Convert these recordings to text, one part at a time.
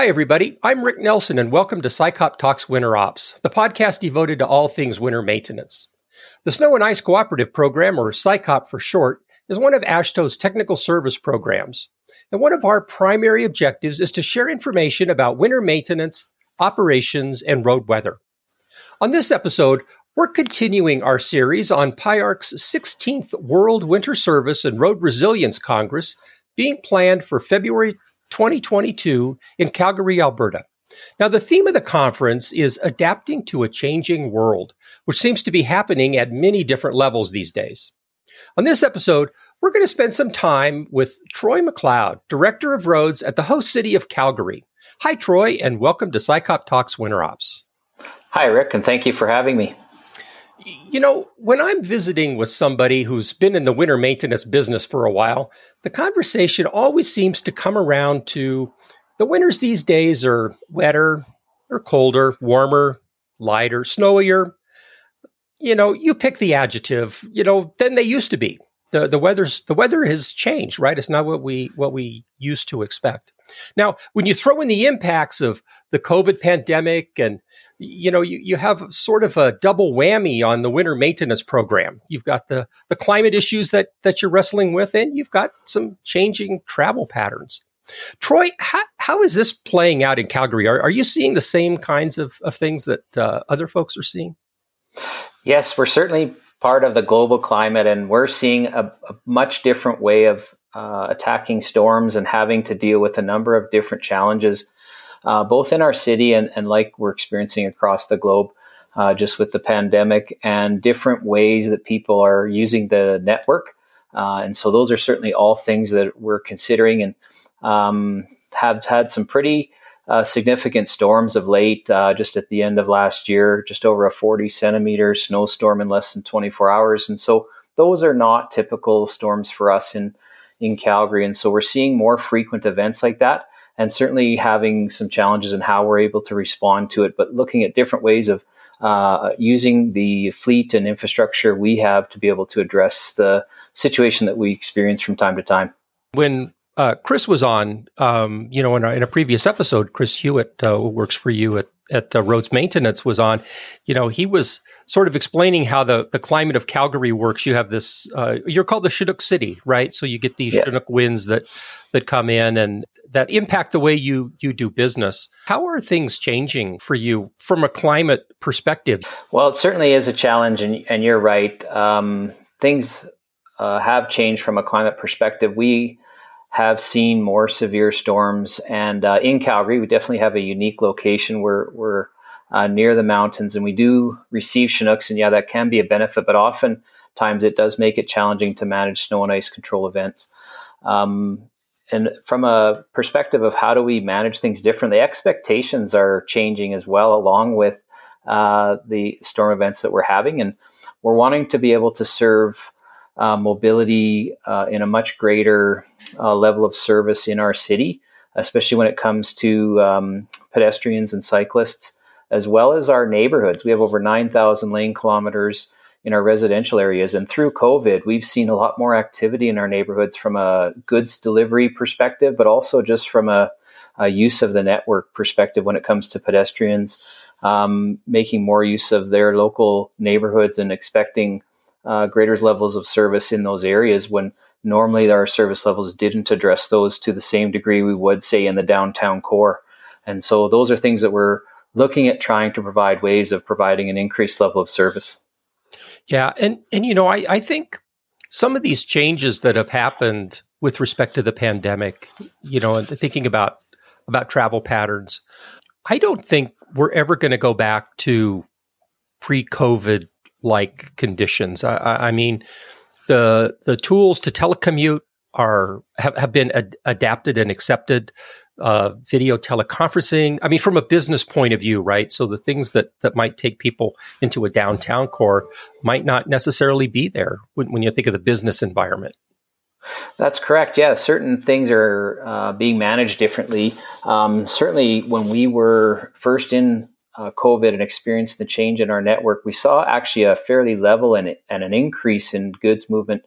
Hi, everybody. I'm Rick Nelson, and welcome to SICOP Talks Winter Ops, the podcast devoted to all things winter maintenance. The Snow and Ice Cooperative Program, or SICOP for short, is one of AASHTO's technical service programs. And one of our primary objectives is to share information about winter maintenance, operations, and road weather. On this episode, we're continuing our series on PIARC's 16th World Winter Service and Road Resilience Congress being planned for February 2022 in Calgary, Alberta. Now, the theme of the conference is adapting to a changing world, which seems to be happening at many different levels these days. On this episode, we're going to spend some time with Troy McLeod, Director of Roads at the host city of Calgary. Hi, Troy, and welcome to SICOP Talks Winter Ops. Hi, Rick, and thank you for having me. You know, when I'm visiting with somebody who's been in the winter maintenance business for a while, the conversation always seems to come around to the winters these days are wetter or colder, warmer, lighter, snowier. You know, you pick the adjective, you know, than they used to be. The the weather's the weather has changed, right? It's not what we what we used to expect. Now, when you throw in the impacts of the COVID pandemic and you know, you, you have sort of a double whammy on the winter maintenance program. You've got the, the climate issues that, that you're wrestling with, and you've got some changing travel patterns. Troy, how, how is this playing out in Calgary? Are, are you seeing the same kinds of, of things that uh, other folks are seeing? Yes, we're certainly part of the global climate, and we're seeing a, a much different way of uh, attacking storms and having to deal with a number of different challenges uh, both in our city and, and like we're experiencing across the globe, uh, just with the pandemic and different ways that people are using the network. Uh, and so those are certainly all things that we're considering and um, have had some pretty uh, significant storms of late. Uh, just at the end of last year, just over a 40 centimeter snowstorm in less than 24 hours. And so those are not typical storms for us in in Calgary. And so we're seeing more frequent events like that and certainly having some challenges in how we're able to respond to it, but looking at different ways of uh, using the fleet and infrastructure we have to be able to address the situation that we experience from time to time. When uh, Chris was on, um, you know, in a, in a, previous episode, Chris Hewitt uh, works for you at at uh, Roads Maintenance was on. You know, he was sort of explaining how the the climate of Calgary works. You have this. Uh, you're called the Chinook City, right? So you get these yeah. Chinook winds that that come in and that impact the way you you do business. How are things changing for you from a climate perspective? Well, it certainly is a challenge, and, and you're right. Um, things uh, have changed from a climate perspective. We have seen more severe storms. And uh, in Calgary, we definitely have a unique location. We're, we're uh, near the mountains and we do receive Chinooks. And yeah, that can be a benefit, but oftentimes it does make it challenging to manage snow and ice control events. Um, and from a perspective of how do we manage things differently, expectations are changing as well, along with uh, the storm events that we're having. And we're wanting to be able to serve uh, mobility uh, in a much greater uh, level of service in our city, especially when it comes to um, pedestrians and cyclists, as well as our neighborhoods. We have over 9,000 lane kilometers in our residential areas. And through COVID, we've seen a lot more activity in our neighborhoods from a goods delivery perspective, but also just from a, a use of the network perspective when it comes to pedestrians, um, making more use of their local neighborhoods and expecting uh, greater levels of service in those areas when normally our service levels didn't address those to the same degree we would say in the downtown core. And so those are things that we're looking at trying to provide ways of providing an increased level of service. Yeah, and and you know, I, I think some of these changes that have happened with respect to the pandemic, you know, and thinking about about travel patterns, I don't think we're ever going to go back to pre-COVID like conditions. I, I mean, the the tools to telecommute are have, have been ad- adapted and accepted. Uh, video teleconferencing. I mean, from a business point of view, right? So the things that that might take people into a downtown core might not necessarily be there when, when you think of the business environment. That's correct. Yeah, certain things are uh, being managed differently. Um, certainly, when we were first in uh, COVID and experienced the change in our network, we saw actually a fairly level and, and an increase in goods movement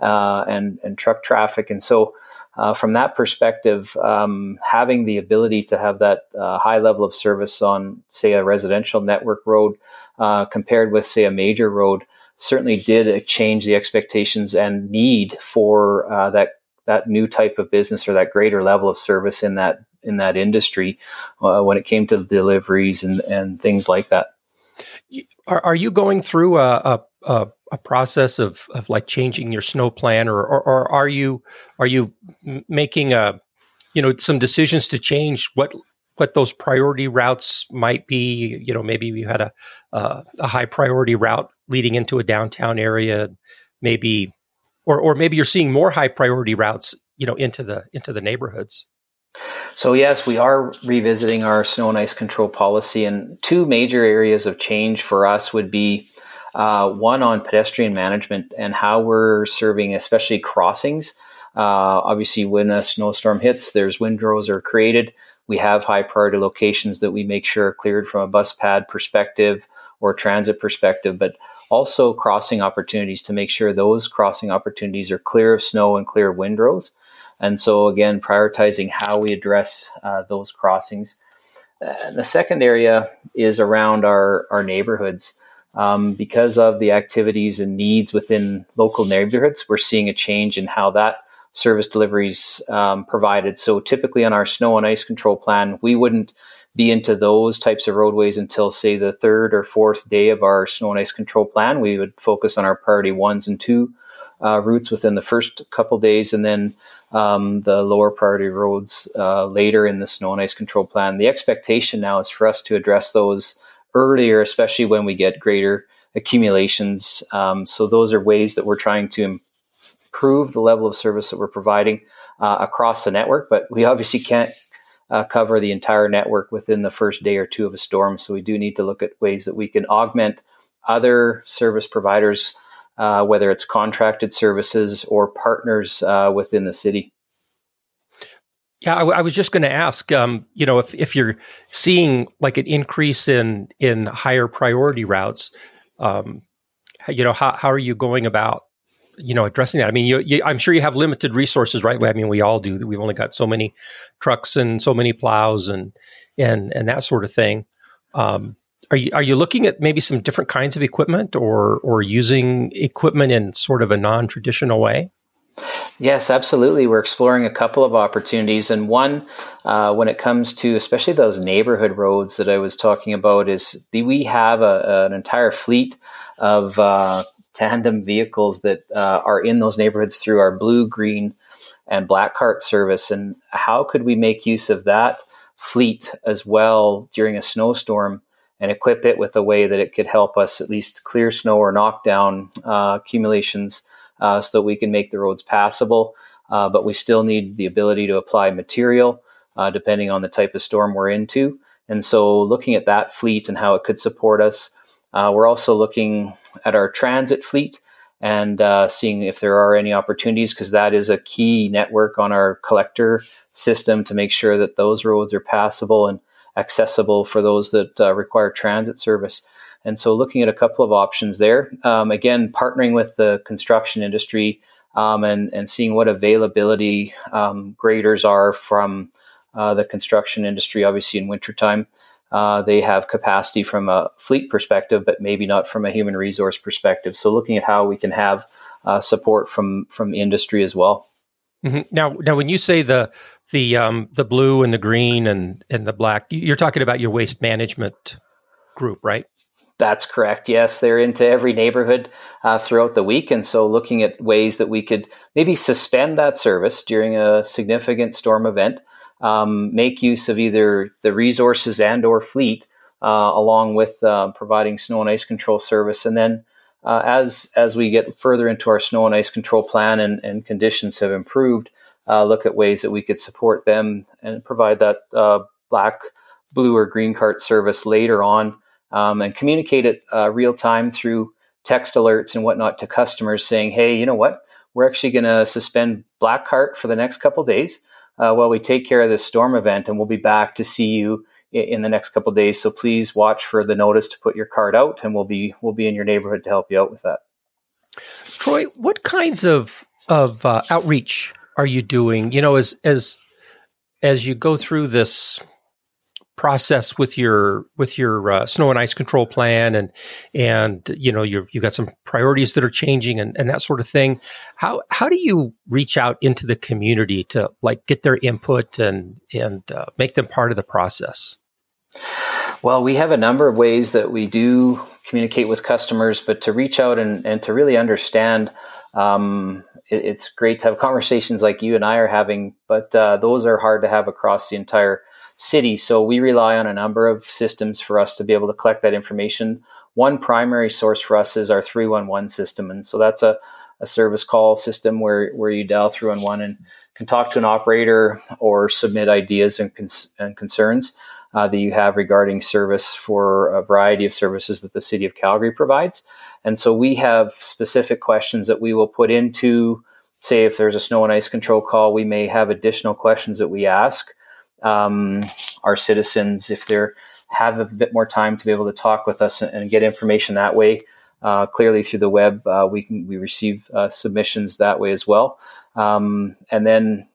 uh, and, and truck traffic. And so uh, from that perspective, um, having the ability to have that uh, high level of service on, say, a residential network road uh, compared with, say, a major road certainly did change the expectations and need for uh, that that new type of business or that greater level of service in that in that industry uh, when it came to deliveries and, and things like that. Are, are you going through a, a, a process of, of like changing your snow plan or, or, or are you are you making a you know some decisions to change what what those priority routes might be you know maybe you had a a high priority route leading into a downtown area maybe or or maybe you're seeing more high priority routes you know into the into the neighborhoods so, yes, we are revisiting our snow and ice control policy. And two major areas of change for us would be uh, one on pedestrian management and how we're serving, especially crossings. Uh, obviously, when a snowstorm hits, there's windrows are created. We have high priority locations that we make sure are cleared from a bus pad perspective or transit perspective, but also crossing opportunities to make sure those crossing opportunities are clear of snow and clear of windrows. And so, again, prioritizing how we address uh, those crossings. The second area is around our, our neighborhoods. Um, because of the activities and needs within local neighborhoods, we're seeing a change in how that service deliveries um, provided. So typically on our snow and ice control plan, we wouldn't be into those types of roadways until say the third or fourth day of our snow and ice control plan. We would focus on our priority ones and two uh, routes within the first couple days, and then um, the lower priority roads uh, later in the snow and ice control plan. The expectation now is for us to address those earlier, especially when we get greater accumulations. Um, so those are ways that we're trying to improve the level of service that we're providing uh, across the network. But we obviously can't uh, cover the entire network within the first day or two of a storm. So we do need to look at ways that we can augment other service providers uh, whether it's contracted services or partners uh, within the city. Yeah, I, w- I was just going to ask. Um, you know, if if you're seeing like an increase in in higher priority routes, um, you know, how how are you going about you know addressing that? I mean, you, you, I'm sure you have limited resources, right? I mean, we all do. We've only got so many trucks and so many plows and and and that sort of thing. Um, are you are you looking at maybe some different kinds of equipment or or using equipment in sort of a non traditional way? Yes, absolutely. We're exploring a couple of opportunities, and one uh, when it comes to especially those neighborhood roads that I was talking about is the, we have a, an entire fleet of uh, tandem vehicles that uh, are in those neighborhoods through our blue, green, and black cart service. And how could we make use of that fleet as well during a snowstorm? And equip it with a way that it could help us at least clear snow or knock down uh, accumulations uh, so that we can make the roads passable. Uh, but we still need the ability to apply material uh, depending on the type of storm we're into. And so, looking at that fleet and how it could support us, uh, we're also looking at our transit fleet and uh, seeing if there are any opportunities because that is a key network on our collector system to make sure that those roads are passable and accessible for those that uh, require transit service. And so, looking at a couple of options there. Um, again, partnering with the construction industry um, and and seeing what availability um, graders are from uh, the construction industry. Obviously, in wintertime, uh, they have capacity from a fleet perspective, but maybe not from a human resource perspective. So, looking at how we can have uh, support from from industry as well. Mm-hmm. Now, now, when you say the the um, the blue and the green and and the black, you're talking about your waste management group, right? That's correct. Yes, they're into every neighborhood uh, throughout the week, and so looking at ways that we could maybe suspend that service during a significant storm event, um, make use of either the resources and or fleet, uh, along with uh, providing snow and ice control service, and then uh, as as we get further into our snow and ice control plan and, and conditions have improved, uh, look at ways that we could support them and provide that uh, black, blue, or green cart service later on, um, and communicate it uh, real time through text alerts and whatnot to customers, saying, "Hey, you know what? We're actually going to suspend black cart for the next couple days." Uh, while we take care of this storm event, and we'll be back to see you in the next couple days. So please watch for the notice to put your card out, and we'll be we'll be in your neighborhood to help you out with that. Troy, what kinds of of uh, outreach are you doing? You know, as as as you go through this process with your with your uh, snow and ice control plan and and you know you've you've got some priorities that are changing and, and that sort of thing how how do you reach out into the community to like get their input and and uh, make them part of the process well we have a number of ways that we do communicate with customers but to reach out and, and to really understand um, it, it's great to have conversations like you and I are having but uh, those are hard to have across the entire city. So we rely on a number of systems for us to be able to collect that information. One primary source for us is our 311 system. And so that's a, a service call system where, where you dial 311 and can talk to an operator or submit ideas and, cons- and concerns uh, that you have regarding service for a variety of services that the city of Calgary provides. And so we have specific questions that we will put into, say, if there's a snow and ice control call, we may have additional questions that we ask um, our citizens if they have a bit more time to be able to talk with us and, and get information that way. Uh, clearly through the web, uh, we can we receive uh, submissions that way as well, um, and then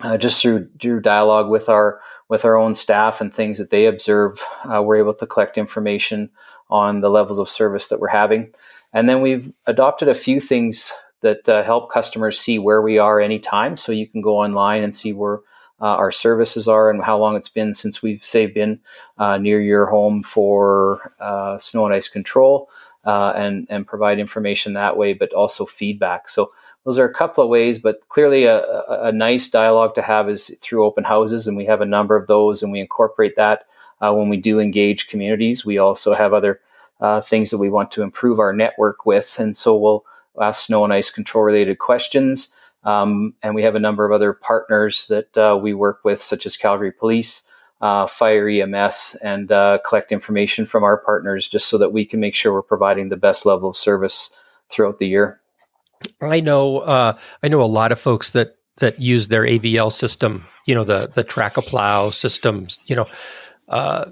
uh, just through through dialogue with our with our own staff and things that they observe, uh, we're able to collect information on the levels of service that we're having, and then we've adopted a few things that uh, help customers see where we are anytime. So you can go online and see where uh, our services are and how long it's been since we've say been uh, near your home for uh, snow and ice control uh, and and provide information that way but also feedback so those are a couple of ways but clearly a, a, a nice dialogue to have is through open houses and we have a number of those and we incorporate that uh, when we do engage communities we also have other uh, things that we want to improve our network with and so we'll ask snow and ice control related questions um, and we have a number of other partners that uh, we work with, such as Calgary Police, uh, Fire EMS, and uh, collect information from our partners just so that we can make sure we're providing the best level of service throughout the year. I know, uh, I know a lot of folks that that use their AVL system. You know, the the track a plow systems. You know, uh,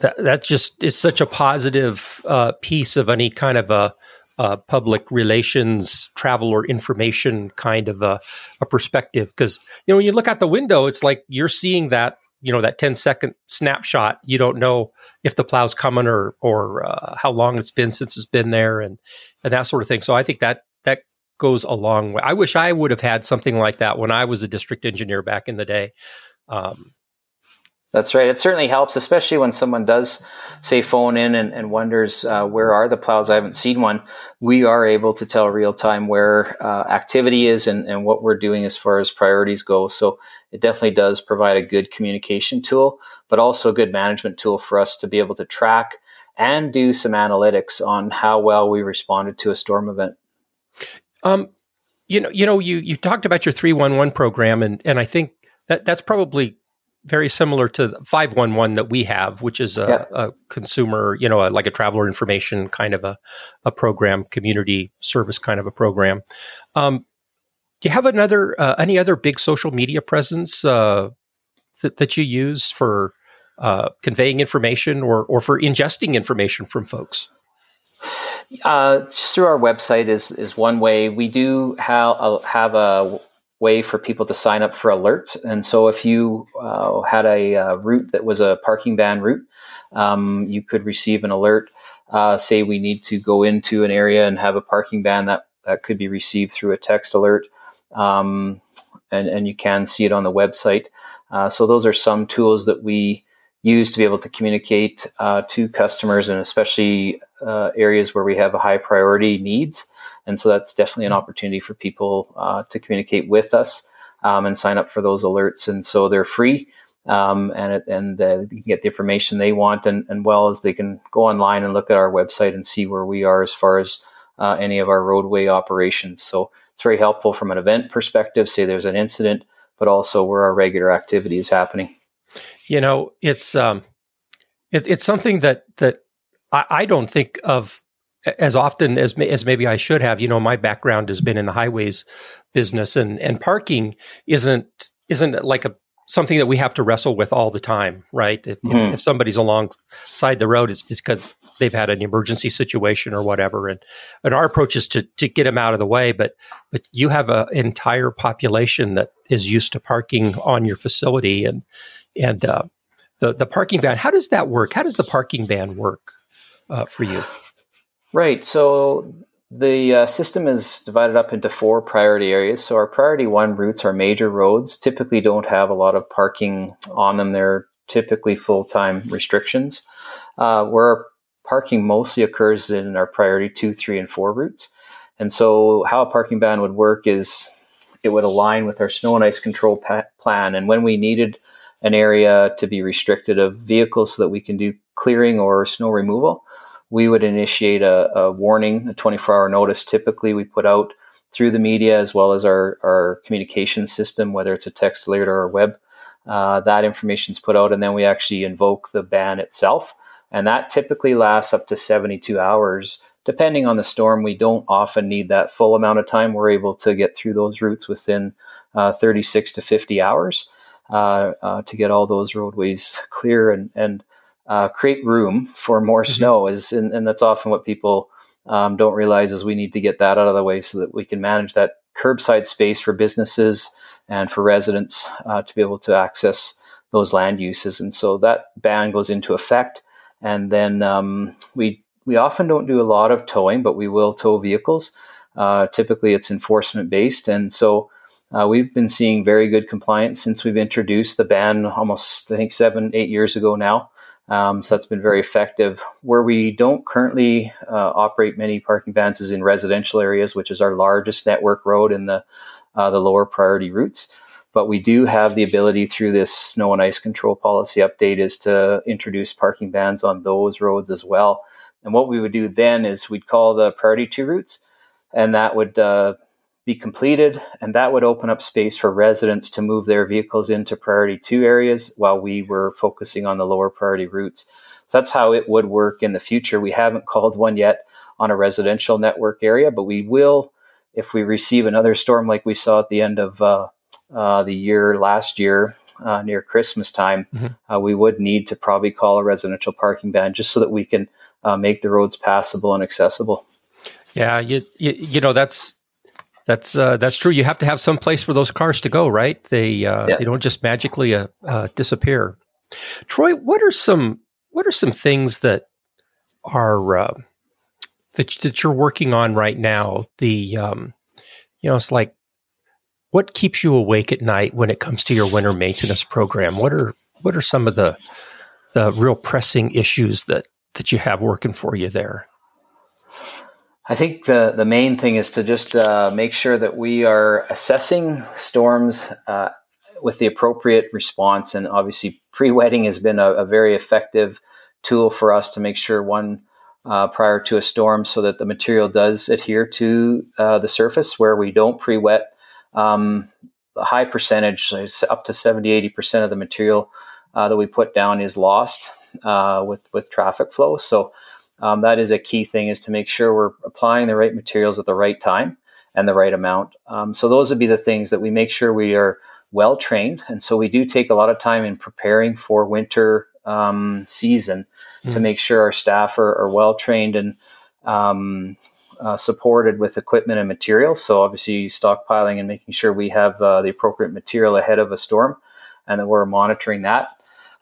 that that just is such a positive uh, piece of any kind of a uh, public relations, travel or information kind of a, a perspective. Because you know, when you look out the window, it's like you're seeing that you know that 10 second snapshot. You don't know if the plow's coming or or uh, how long it's been since it's been there, and and that sort of thing. So I think that that goes a long way. I wish I would have had something like that when I was a district engineer back in the day. Um, that's right. It certainly helps, especially when someone does say phone in and, and wonders uh, where are the plows. I haven't seen one. We are able to tell real time where uh, activity is and, and what we're doing as far as priorities go. So it definitely does provide a good communication tool, but also a good management tool for us to be able to track and do some analytics on how well we responded to a storm event. Um, you know, you know, you you talked about your three one one program, and and I think that that's probably very similar to 511 that we have, which is a, yeah. a consumer, you know, a, like a traveler information kind of a, a program, community service kind of a program. Um, do you have another, uh, any other big social media presence uh, that, that you use for uh, conveying information or, or for ingesting information from folks? Uh, just through our website is is one way. We do have a, have a way for people to sign up for alerts. And so if you uh, had a uh, route that was a parking ban route, um, you could receive an alert. Uh, say we need to go into an area and have a parking ban that, that could be received through a text alert. Um, and, and you can see it on the website. Uh, so those are some tools that we use to be able to communicate uh, to customers and especially uh, areas where we have a high priority needs. And so that's definitely an opportunity for people uh, to communicate with us um, and sign up for those alerts. And so they're free. Um, and it, and uh, you can get the information they want, and, and well as they can go online and look at our website and see where we are as far as uh, any of our roadway operations. So it's very helpful from an event perspective. Say there's an incident, but also where our regular activity is happening. You know, it's um, it, it's something that that I, I don't think of as often as as maybe I should have. You know, my background has been in the highways business, and and parking isn't isn't like a something that we have to wrestle with all the time, right? If, mm-hmm. if, if, somebody's alongside the road, it's because they've had an emergency situation or whatever. And, and our approach is to, to get them out of the way. But, but you have an entire population that is used to parking on your facility and, and, uh, the, the parking ban, how does that work? How does the parking ban work uh, for you? Right. So the uh, system is divided up into four priority areas. So our priority one routes are major roads, typically don't have a lot of parking on them. They're typically full time restrictions. Uh, where parking mostly occurs in our priority two, three, and four routes. And so, how a parking ban would work is it would align with our snow and ice control pa- plan. And when we needed an area to be restricted of vehicles so that we can do clearing or snow removal, we would initiate a, a warning, a 24 hour notice. Typically, we put out through the media as well as our, our communication system, whether it's a text alert or a web. Uh, that information is put out, and then we actually invoke the ban itself. And that typically lasts up to 72 hours. Depending on the storm, we don't often need that full amount of time. We're able to get through those routes within uh, 36 to 50 hours uh, uh, to get all those roadways clear and, and uh, create room for more mm-hmm. snow is and, and, that's often what people um, don't realize is we need to get that out of the way so that we can manage that curbside space for businesses and for residents uh, to be able to access those land uses and so that ban goes into effect and then um, we we often don't do a lot of towing but we will tow vehicles uh, typically it's enforcement based and so uh, we've been seeing very good compliance since we've introduced the ban almost, I think, seven, eight years ago now. Um, so that's been very effective. Where we don't currently uh, operate many parking bans is in residential areas, which is our largest network road in the uh, the lower priority routes. But we do have the ability through this snow and ice control policy update is to introduce parking bans on those roads as well. And what we would do then is we'd call the priority two routes, and that would uh, be completed, and that would open up space for residents to move their vehicles into priority two areas while we were focusing on the lower priority routes. So that's how it would work in the future. We haven't called one yet on a residential network area, but we will if we receive another storm like we saw at the end of uh, uh, the year last year uh, near Christmas time. Mm-hmm. Uh, we would need to probably call a residential parking ban just so that we can uh, make the roads passable and accessible. Yeah, you, you, you know that's that's uh, that's true. You have to have some place for those cars to go, right? They uh, yeah. they don't just magically uh, uh, disappear. Troy, what are some what are some things that are uh, that that you're working on right now? The um, you know, it's like what keeps you awake at night when it comes to your winter maintenance program? What are what are some of the the real pressing issues that that you have working for you there? I think the, the main thing is to just uh, make sure that we are assessing storms uh, with the appropriate response. And obviously, pre wetting has been a, a, very effective tool for us to make sure one uh, prior to a storm so that the material does adhere to uh, the surface where we don't pre wet. Um, a high percentage, up to 70 80% of the material uh, that we put down is lost uh, with, with traffic flow. So um, that is a key thing is to make sure we're applying the right materials at the right time and the right amount. Um, so those would be the things that we make sure we are well trained. And so we do take a lot of time in preparing for winter um, season mm-hmm. to make sure our staff are, are well trained and um, uh, supported with equipment and material. So obviously stockpiling and making sure we have uh, the appropriate material ahead of a storm and that we're monitoring that.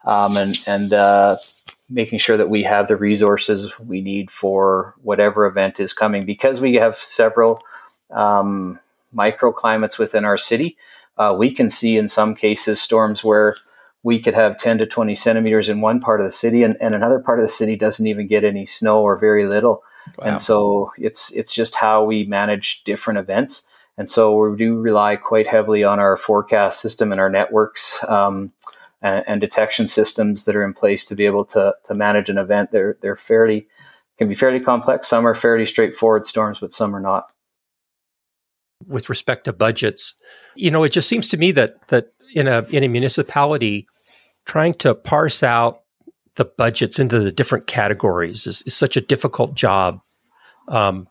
Um, and and uh, making sure that we have the resources we need for whatever event is coming because we have several um, microclimates within our city. Uh, we can see in some cases storms where we could have 10 to 20 centimeters in one part of the city and, and another part of the city doesn't even get any snow or very little. Wow. And so it's it's just how we manage different events. And so we do rely quite heavily on our forecast system and our networks. Um, and, and, detection systems that are in place to be able to, to manage an event. They're, they're fairly, can be fairly complex. Some are fairly straightforward storms, but some are not. With respect to budgets, you know, it just seems to me that, that in a, in a municipality, trying to parse out the budgets into the different categories is, is such a difficult job. Um,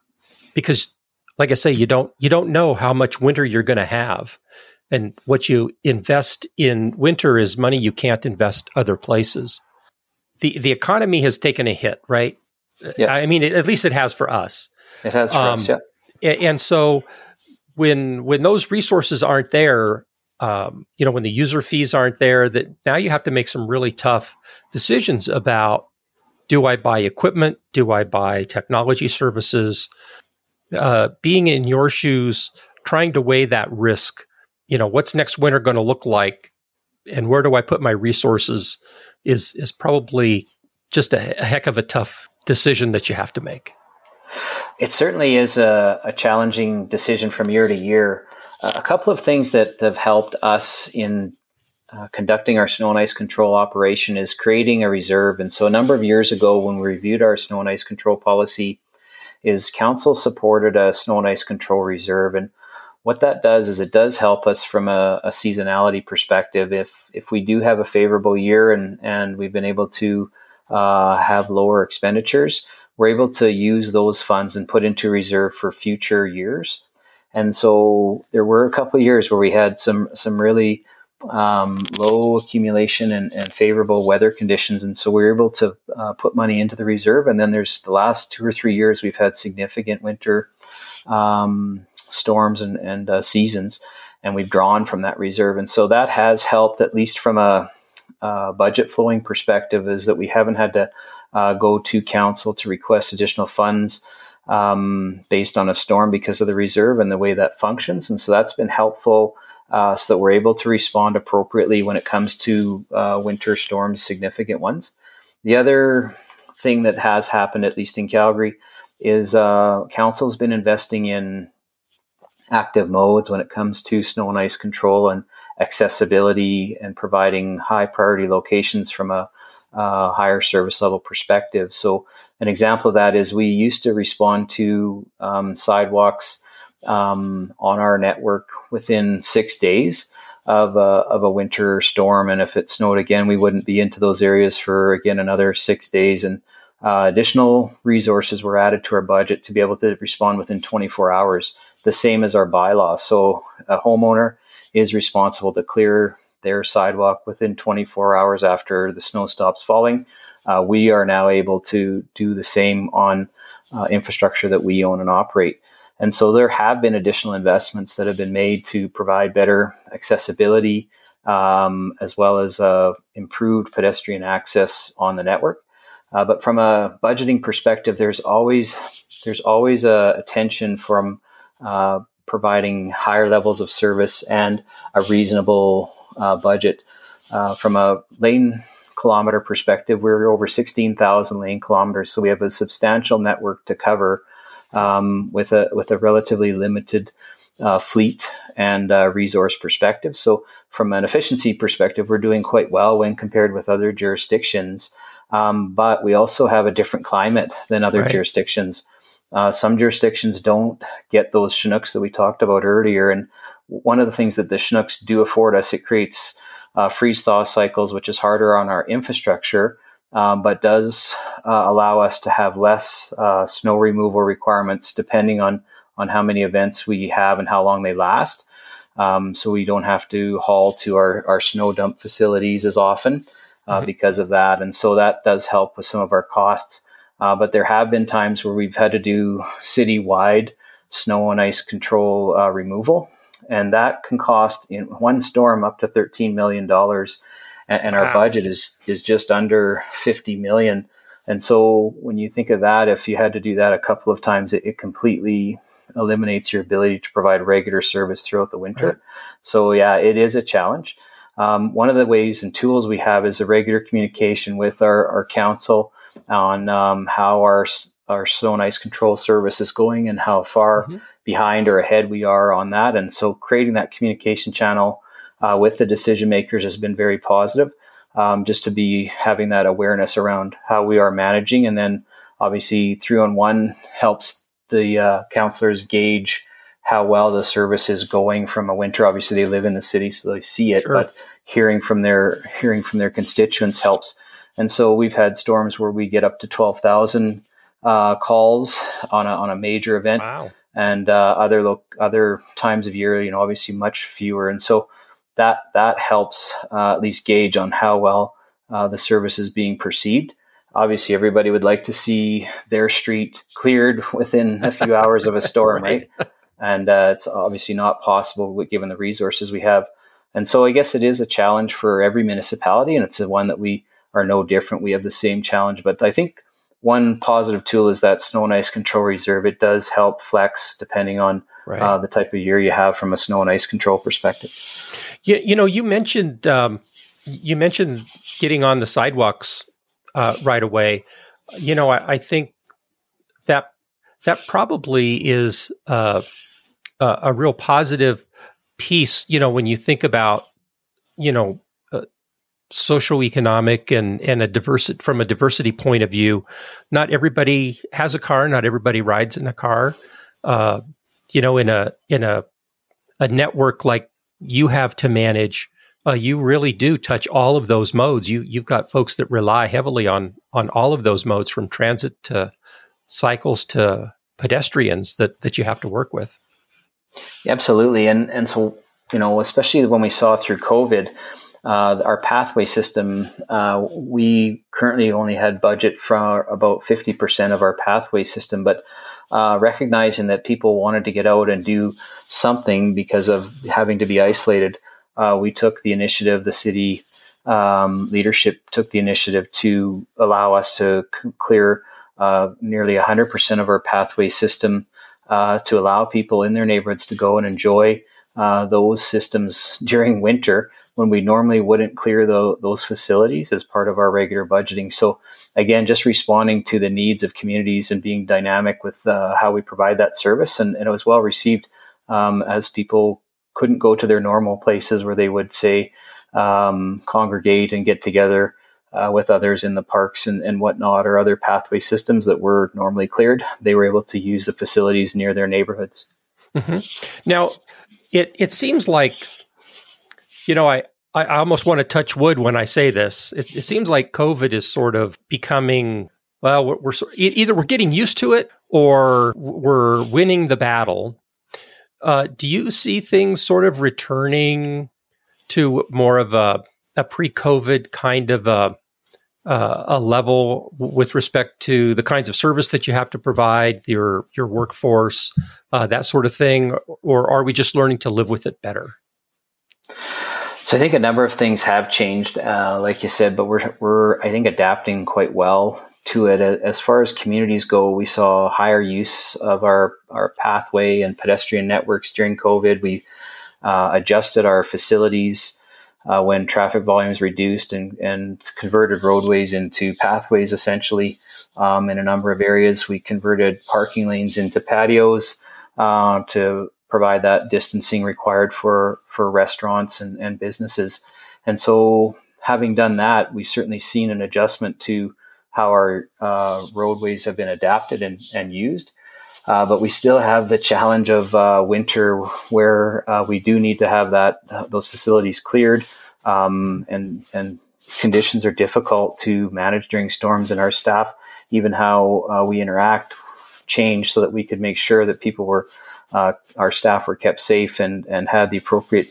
because like I say, you don't, you don't know how much winter you're going to have And what you invest in winter is money you can't invest other places. The the economy has taken a hit, right? Yeah. I mean, at least it has for us. It has for um, us, yeah. And so when when those resources aren't there, um, you know, when the user fees aren't there, that now you have to make some really tough decisions about do I buy equipment? Do I buy technology services? Uh, being in your shoes, trying to weigh that risk. You know, what's next winter going to look like, and where do I put my resources? Is is probably just a, a heck of a tough decision that you have to make. It certainly is a, a challenging decision from year to year. Uh, a couple of things that have helped us in uh, conducting our snow and ice control operation is creating a reserve. And so, a number of years ago, when we reviewed our snow and ice control policy, is council supported a snow and ice control reserve. And what that does is it does help us from a, a seasonality perspective. If if we do have a favorable year and and we've been able to uh, have lower expenditures, we're able to use those funds and put into reserve for future years. And so there were a couple years where we had some some really um, low accumulation and, and, favorable weather conditions, and so we were able to uh, put money into the reserve. And then there's the last two or three years we've had significant winter um, storms and, and uh, seasons, and we've drawn from that reserve. And so that has helped, at least from a, a budget flowing perspective, is that we haven't had to uh, go to council to request additional funds. Um, based on a storm because of the reserve and the way that functions. And so that's been helpful uh, so that we're able to respond appropriately when it comes to uh, winter storms, significant ones. The other thing that has happened, at least in Calgary, is uh, council's been investing in active modes when it comes to snow and ice control and accessibility and providing high priority locations from a higher service level perspective. So, an example of that is we used to respond to um, sidewalks um, on our network within six days of a, of a winter storm. And if it snowed again, we wouldn't be into those areas for again another six days. And uh, additional resources were added to our budget to be able to respond within 24 hours, the same as our bylaw. So a homeowner is responsible to clear their sidewalk within 24 hours after the snow stops falling. Uh, we are now able to do the same on uh, infrastructure that we own and operate. And so there have been additional investments that have been made to provide better accessibility um, as well as uh, improved pedestrian access on the network. Uh, but from a budgeting perspective, there's always there's always a, a tension from uh, providing higher levels of service and a reasonable uh, budget. Uh, from a lane kilometer perspective, we're over 16,000 lane kilometers, so we have a substantial network to cover um, with a with a relatively limited uh, fleet and uh, resource perspective. So, from an efficiency perspective, we're doing quite well when compared with other jurisdictions. Um, but we also have a different climate than other right. jurisdictions. Uh, some jurisdictions don't get those Chinooks that we talked about earlier. And one of the things that the Chinooks do afford us, it creates uh, freeze thaw cycles, which is harder on our infrastructure um, but does uh, allow us to have less uh, snow removal requirements depending on on how many events we have and how long they last. Um, so we don't have to haul to our, our snow dump facilities as often uh, mm-hmm. because of that. And so that does help with some of our costs. Uh, but there have been times where we've had to do citywide snow and ice control uh, removal. And that can cost in one storm up to $13 million and, and wow. our budget is is just under 50 million. And so when you think of that, if you had to do that a couple of times, it, it completely eliminates your ability to provide regular service throughout the winter. Right. So yeah, it is a challenge. Um, one of the ways and tools we have is a regular communication with our, our council on um, how our our snow and ice control service is going and how far mm-hmm. behind or ahead we are on that. And so creating that communication channel uh, with the decision makers has been very positive. Um, just to be having that awareness around how we are managing, and then obviously three on one helps the uh, councilors gauge how well the service is going from a winter. Obviously, they live in the city, so they see it, sure. but hearing from their hearing from their constituents helps. And so we've had storms where we get up to twelve thousand uh, calls on a, on a major event. Wow. and uh, other lo- other times of year, you know, obviously much fewer. And so that that helps uh, at least gauge on how well uh, the service is being perceived. Obviously, everybody would like to see their street cleared within a few hours of a storm, right? right? And uh, it's obviously not possible given the resources we have. And so I guess it is a challenge for every municipality, and it's the one that we are no different. We have the same challenge, but I think one positive tool is that snow and ice control reserve. It does help flex depending on right. uh, the type of year you have from a snow and ice control perspective. You, you know, you mentioned um, you mentioned getting on the sidewalks uh, right away. You know, I, I, think that that probably is uh, a, a real positive piece. You know, when you think about you know social economic and and a diversity from a diversity point of view not everybody has a car not everybody rides in a car uh, you know in a in a a network like you have to manage uh, you really do touch all of those modes. You you've got folks that rely heavily on on all of those modes from transit to cycles to pedestrians that that you have to work with. Absolutely. And and so you know especially when we saw through covid uh, our pathway system, uh, we currently only had budget for about 50% of our pathway system, but uh, recognizing that people wanted to get out and do something because of having to be isolated, uh, we took the initiative, the city um, leadership took the initiative to allow us to c- clear uh, nearly 100% of our pathway system uh, to allow people in their neighborhoods to go and enjoy those systems during winter when we normally wouldn't clear the, those facilities as part of our regular budgeting. So again, just responding to the needs of communities and being dynamic with uh, how we provide that service, and, and it was well received um, as people couldn't go to their normal places where they would say um, congregate and get together. Uh, with others in the parks and, and whatnot, or other pathway systems that were normally cleared, they were able to use the facilities near their neighborhoods. Mm-hmm. Now, it it seems like you know, I, I almost want to touch wood when I say this. It, it seems like COVID is sort of becoming, well, we're, we're, either we're getting used to it or we're winning the battle. Uh, do you see things sort of returning to more of a, a pre-COVID kind of a, uh, a level with respect to the kinds of service that you have to provide, your your workforce, uh, that sort of thing, or are we just learning to live with it better? So I think a number of things have changed, uh, like you said, but we're we're I think adapting quite well to it. As far as communities go, we saw higher use of our our pathway and pedestrian networks during COVID. We uh, adjusted our facilities uh, when traffic volumes reduced and, and converted roadways into pathways essentially. Um, in a number of areas, we converted parking lanes into patios uh, to provide that distancing required for for restaurants and, and businesses. And so, having done that, we've certainly seen an adjustment to how our uh, roadways have been adapted and, and used. Uh, but we still have the challenge of uh, winter, where uh, we do need to have that those facilities cleared, um, and and conditions are difficult to manage during storms. And our staff, even how uh, we interact, changed so that we could make sure that people were uh, our staff were kept safe and, and had the appropriate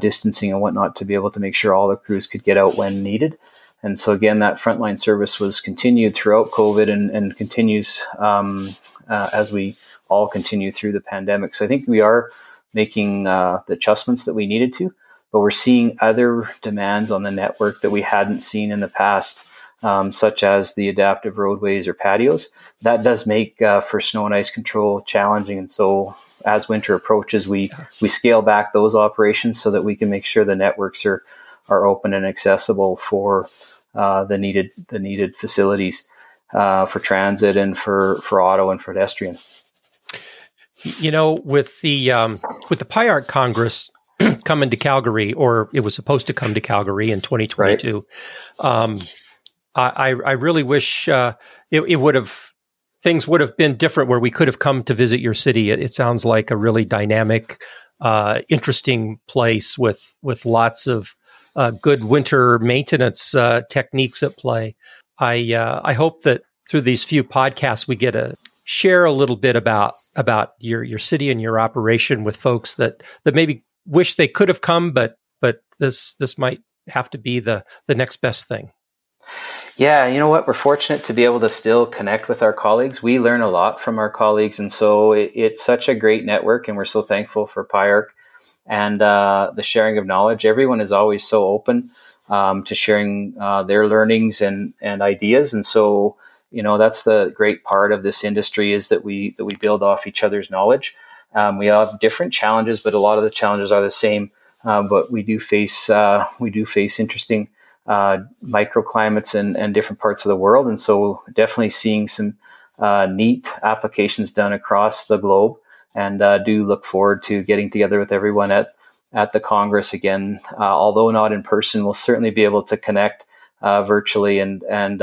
distancing and whatnot to be able to make sure all the crews could get out when needed. And so again, that frontline service was continued throughout COVID and, and continues um, uh, as we all continue through the pandemic. So I think we are making uh, the adjustments that we needed to, but we're seeing other demands on the network that we hadn't seen in the past um, such as the adaptive roadways or patios. That does make uh, for snow and ice control challenging. And so, as winter approaches, we we scale back those operations so that we can make sure the networks are are open and accessible for uh, the needed the needed facilities uh, for transit and for for auto and pedestrian. You know, with the um, with the PIARC Congress coming to Calgary, or it was supposed to come to Calgary in 2022. Right. Um, I, I really wish uh, it, it would have things would have been different where we could have come to visit your city. It, it sounds like a really dynamic, uh, interesting place with with lots of uh, good winter maintenance uh, techniques at play. I uh, I hope that through these few podcasts we get to share a little bit about about your your city and your operation with folks that that maybe wish they could have come, but but this this might have to be the the next best thing. Yeah, you know what? We're fortunate to be able to still connect with our colleagues. We learn a lot from our colleagues, and so it, it's such a great network, and we're so thankful for PIARC and uh, the sharing of knowledge. Everyone is always so open um, to sharing uh, their learnings and and ideas, and so you know that's the great part of this industry is that we that we build off each other's knowledge. Um, we have different challenges, but a lot of the challenges are the same. Uh, but we do face uh, we do face interesting uh, microclimates and, and different parts of the world, and so definitely seeing some uh, neat applications done across the globe. And uh, do look forward to getting together with everyone at at the Congress again. Uh, although not in person, we'll certainly be able to connect virtually and and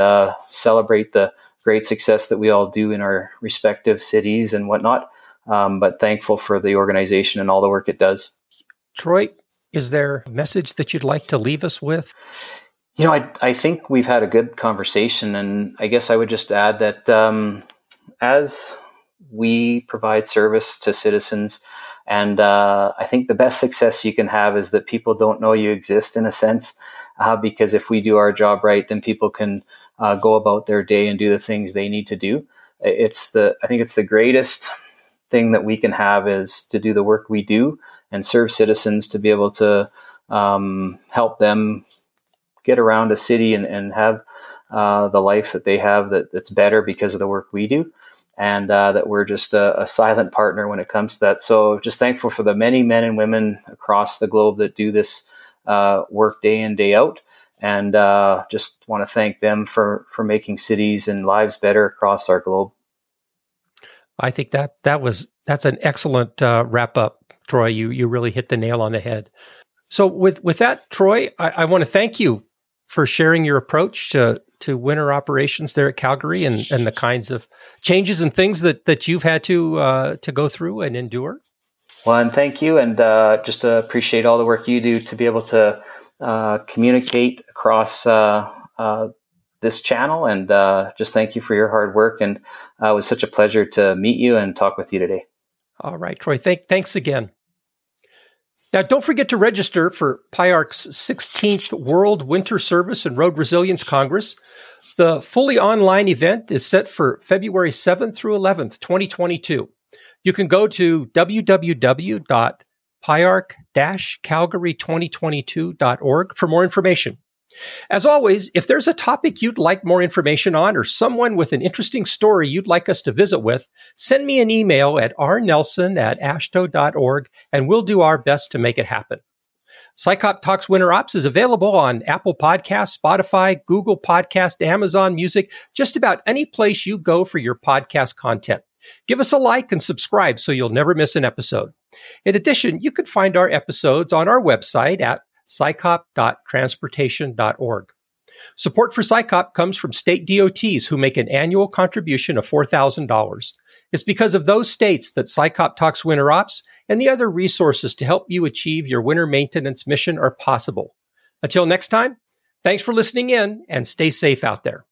celebrate the great success that we all do in our respective cities and whatnot. Um, but thankful for the organization and all the work it does. Troy, is there a message that you'd like to leave us with? You know, I, I think we've had a good conversation, and I guess I would just add that um, as we provide service to citizens, and uh, I think the best success you can have is that people don't know you exist in a sense, uh, because if we do our job right, then people can uh, go about their day and do the things they need to do. It's the I think it's the greatest thing that we can have is to do the work we do and serve citizens to be able to um, help them get around a city and, and have uh, the life that they have that, that's better because of the work we do. And uh, that we're just a, a, silent partner when it comes to that. So, just thankful for the many men and women across the globe that do this uh, work day in, day out. And uh, just want to thank them for, for making cities and lives better across our globe. I think that that was that's an excellent uh, wrap up, Troy. You you really hit the nail on the head. So with with that, Troy, I, I want to thank you for sharing your approach to to winter operations there at Calgary and, and the kinds of changes and things that, that you've had to uh, to go through and endure. Well, and thank you, and uh, just appreciate all the work you do to be able to uh, communicate across uh, uh, this channel. And uh, just thank you for your hard work. And it was such a pleasure to meet you and talk with you today. All right, Troy. Thank, thanks again. Now, don't forget to register for PIARC's 16th World Winter Service and Road Resilience Congress. The fully online event is set for February 7th through 11th, 2022. You can go to www.piarc-calgary2022.org for more information. As always, if there's a topic you'd like more information on or someone with an interesting story you'd like us to visit with, send me an email at rnelson at aashto.org and we'll do our best to make it happen. SICOP Talks Winter Ops is available on Apple Podcasts, Spotify, Google Podcast, Amazon Music, just about any place you go for your podcast content. Give us a like and subscribe so you'll never miss an episode. In addition, you can find our episodes on our website at sicop.transportation.org. Support for SICOP comes from state DOTs who make an annual contribution of $4,000. It's because of those states that SICOP Talks Winter Ops and the other resources to help you achieve your winter maintenance mission are possible. Until next time, thanks for listening in and stay safe out there.